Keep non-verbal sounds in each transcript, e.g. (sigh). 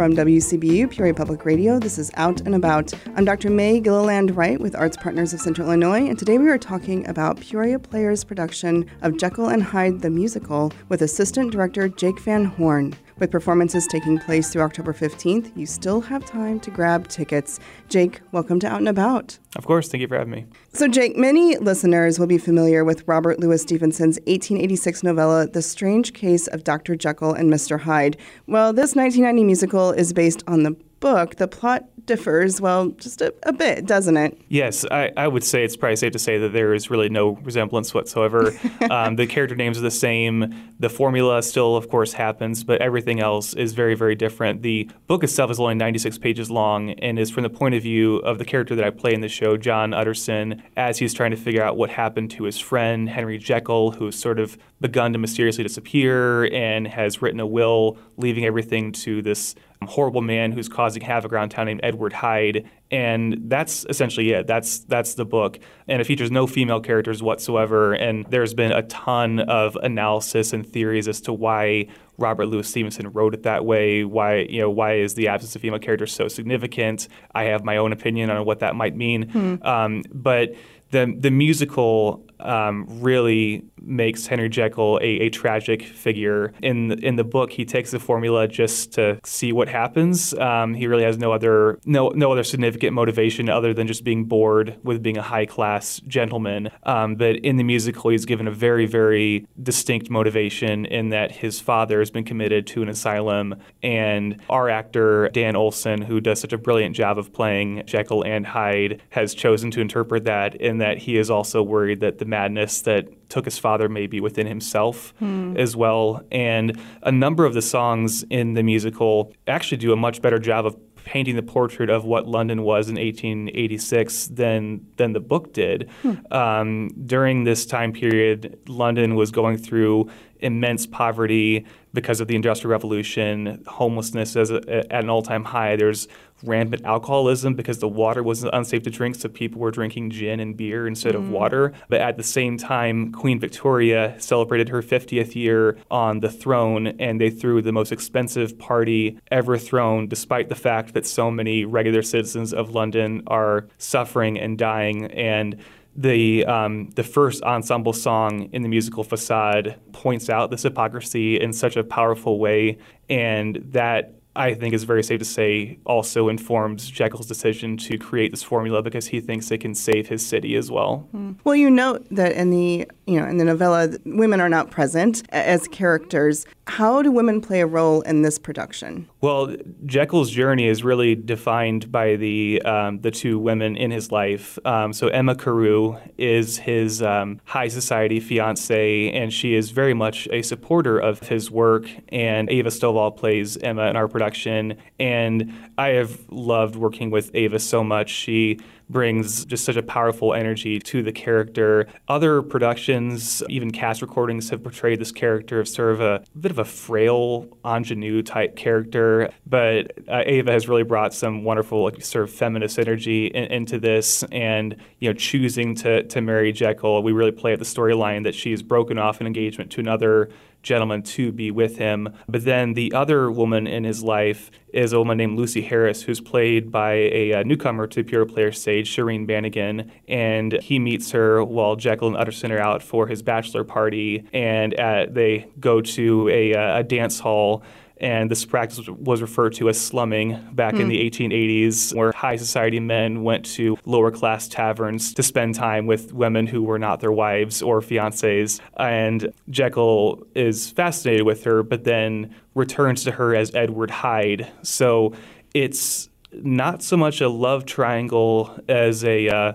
From WCBU Peoria Public Radio, this is Out and About. I'm Dr. Mae Gilliland Wright with Arts Partners of Central Illinois, and today we are talking about Peoria Players' production of Jekyll and Hyde the Musical with Assistant Director Jake Van Hoorn. With performances taking place through October 15th, you still have time to grab tickets. Jake, welcome to Out and About. Of course, thank you for having me. So, Jake, many listeners will be familiar with Robert Louis Stevenson's 1886 novella, The Strange Case of Dr. Jekyll and Mr. Hyde. Well, this 1990 musical is based on the book, the plot differs, well, just a, a bit, doesn't it? Yes, I, I, would say it's probably safe to say that there is really no resemblance whatsoever. (laughs) um, the character names are the same. The formula still, of course, happens, but everything else is very, very different. The book itself is only 96 pages long and is from the point of view of the character that I play in the show, John Utterson, as he's trying to figure out what happened to his friend, Henry Jekyll, who's sort of begun to mysteriously disappear and has written a will leaving everything to this horrible man who's causing havoc around town named Edward Hyde, and that's essentially it. That's that's the book, and it features no female characters whatsoever. And there's been a ton of analysis and theories as to why Robert Louis Stevenson wrote it that way. Why you know why is the absence of female characters so significant? I have my own opinion on what that might mean, hmm. um, but the the musical um, really makes Henry Jekyll a, a, tragic figure. In the, in the book, he takes the formula just to see what happens. Um, he really has no other no no other significant motivation other than just being bored with being a high class gentleman. Um, but in the musical, he's given a very very distinct motivation in that his father has been committed to an asylum, and our actor Dan Olson, who does such a brilliant job of playing Jekyll and Hyde, has chosen to interpret that in that he is also worried that the madness that took his father maybe within himself hmm. as well. And a number of the songs in the musical actually do a much better job of painting the portrait of what London was in 1886 than than the book did. Hmm. Um, during this time period, London was going through immense poverty because of the Industrial Revolution, homelessness is at an all-time high. There's rampant alcoholism because the water wasn't unsafe to drink, so people were drinking gin and beer instead mm. of water. But at the same time, Queen Victoria celebrated her 50th year on the throne, and they threw the most expensive party ever thrown, despite the fact that so many regular citizens of London are suffering and dying. And the um, the first ensemble song in the musical facade points out this hypocrisy in such a powerful way, and that I think is very safe to say also informs Jekyll's decision to create this formula because he thinks it can save his city as well. Mm. Well, you note that in the you know in the novella, women are not present as characters. How do women play a role in this production? Well, Jekyll's journey is really defined by the um, the two women in his life. Um, so Emma Carew is his um, high society fiance, and she is very much a supporter of his work. And Ava Stovall plays Emma in our production, and I have loved working with Ava so much. She brings just such a powerful energy to the character. Other productions, even cast recordings, have portrayed this character as sort of a, a bit of a frail ingenue type character, but uh, Ava has really brought some wonderful like, sort of feminist energy in, into this, and you know, choosing to to marry Jekyll, we really play at the storyline that she's broken off an engagement to another gentleman to be with him. But then the other woman in his life is a woman named Lucy Harris, who's played by a, a newcomer to Peoria Players stage, Shireen Bannigan. And he meets her while Jekyll and Utterson are out for his bachelor party, and at, they go to a, uh, a dance hall and this practice was referred to as slumming back mm. in the 1880s, hmm. where high society men went to lower class taverns to spend time with women who were not their wives or fiancées. And Jekyll is fascinated with her, but then returns to her as Edward Hyde. So it's not so much a love triangle as a uh,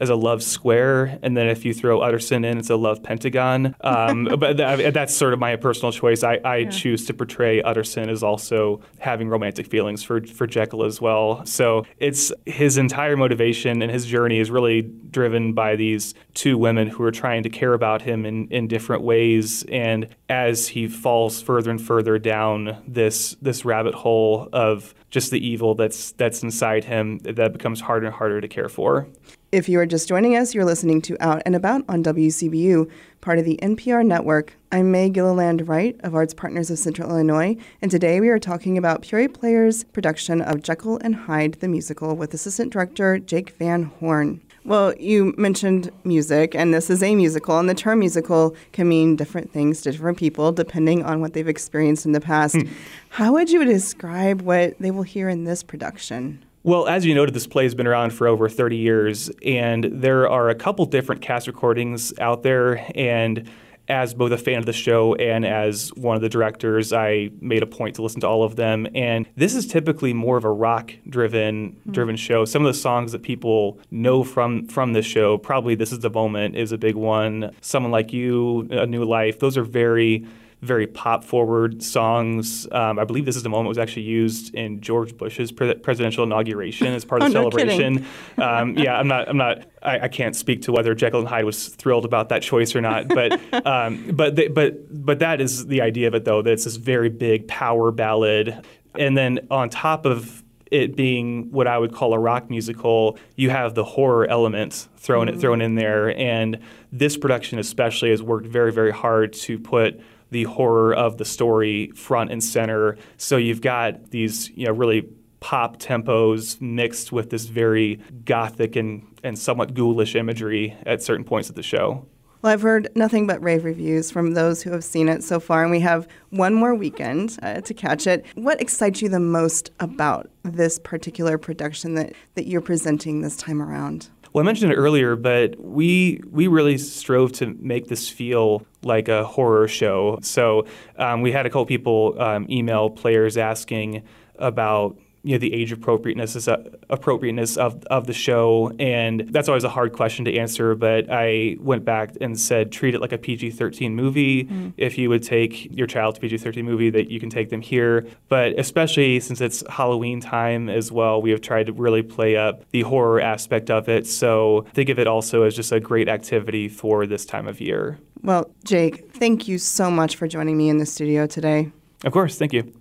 as a love square, and then if you throw Utterson in, it's a love pentagon. Um, (laughs) but th- that's sort of my personal choice. I, I yeah. choose to portray Utterson as also having romantic feelings for for Jekyll as well. So it's his entire motivation and his journey is really driven by these two women who are trying to care about him in, in different ways. And as he falls further and further down this this rabbit hole of just the evil that's that's inside him, that becomes harder and harder to care for. If you are just joining us, you're listening to Out and About on WCBU, part of the NPR network. I'm Mae Gilliland Wright of Arts Partners of Central Illinois, and today we are talking about Peoria Players' production of Jekyll and Hyde the musical with Assistant Director Jake Van Hoorn. Well, you mentioned music, and this is a musical, and the term musical can mean different things to different people depending on what they've experienced in the past. Hmm. How would you describe what they will hear in this production? Well, as you noted, this play has been around for over 30 years, and there are a couple different cast recordings out there. And as both a fan of the show and as one of the directors, I made a point to listen to all of them. And this is typically more of a rock driven mm-hmm. driven show. Some of the songs that people know from from this show, probably "This Is the Moment" is a big one. "Someone Like You," "A New Life," those are very very pop forward songs. Um, I believe this is the moment was actually used in George Bush's pre- presidential inauguration as part of (laughs) oh, the celebration. No um, yeah, I'm not. I'm not. I, I, can't speak to whether Jekyll and Hyde was thrilled about that choice or not. But (laughs) um, but they, but but that is the idea of it, though. That it's this very big power ballad, and then on top of it being what I would call a rock musical, you have the horror element thrown mm-hmm. thrown in there, and this production especially has worked very very hard to put the horror of the story front and center. So you've got these, you know, really pop tempos mixed with this very gothic and, and somewhat ghoulish imagery at certain points of the show. Well, I've heard nothing but rave reviews from those who have seen it so far, and we have one more weekend uh, to catch it. What excites you the most about this particular production that, that you're presenting this time around? Well, I mentioned it earlier, but we we really strove to make this feel like a horror show. So um, we had a couple people um, email players asking about you know the age appropriateness uh, appropriateness of of the show, and that's always a hard question to answer. But I went back and said treat it like a PG thirteen movie. Mm-hmm. If you would take your child to PG thirteen movie, that you can take them here. But especially since it's Halloween time as well, we have tried to really play up the horror aspect of it. So think of it also as just a great activity for this time of year. Well, Jake, thank you so much for joining me in the studio today. Of course, thank you.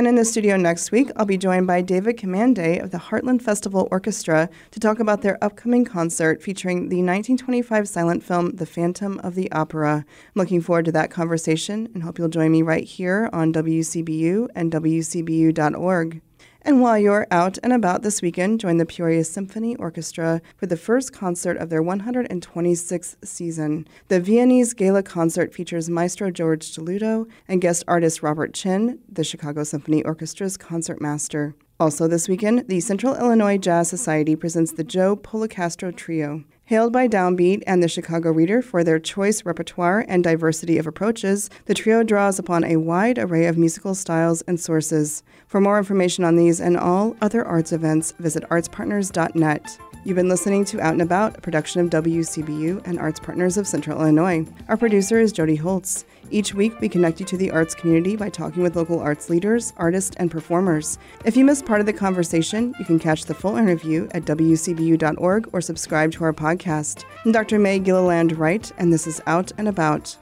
And in the studio next week, I'll be joined by David Commanday of the Heartland Festival Orchestra to talk about their upcoming concert featuring the 1925 silent film The Phantom of the Opera. I'm looking forward to that conversation and hope you'll join me right here on WCBU and WCBU.org. And while you're out and about this weekend, join the Peoria Symphony Orchestra for the first concert of their 126th season. The Viennese Gala concert features Maestro George Stelluto and guest artist Robert Chen, the Chicago Symphony Orchestra's concertmaster. Also this weekend, the Central Illinois Jazz Society presents the Joe Policastro Trio. Hailed by Downbeat and the Chicago Reader for their choice repertoire and diversity of approaches, the trio draws upon a wide array of musical styles and sources. For more information on these and all other arts events, visit artspartners.net. You've been listening to Out and About, a production of WCBU and Arts Partners of Central Illinois. Our producer is Jody Holtz. Each week, we connect you to the arts community by talking with local arts leaders, artists, and performers. If you missed part of the conversation, you can catch the full interview at WCBU.org or subscribe to our podcast. I'm Dr. Mae Gilliland Wright, and this is Out and About.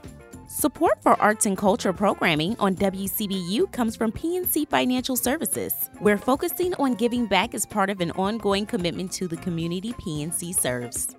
Support for arts and culture programming on WCBU comes from PNC Financial Services. We're focusing on giving back as part of an ongoing commitment to the community PNC serves.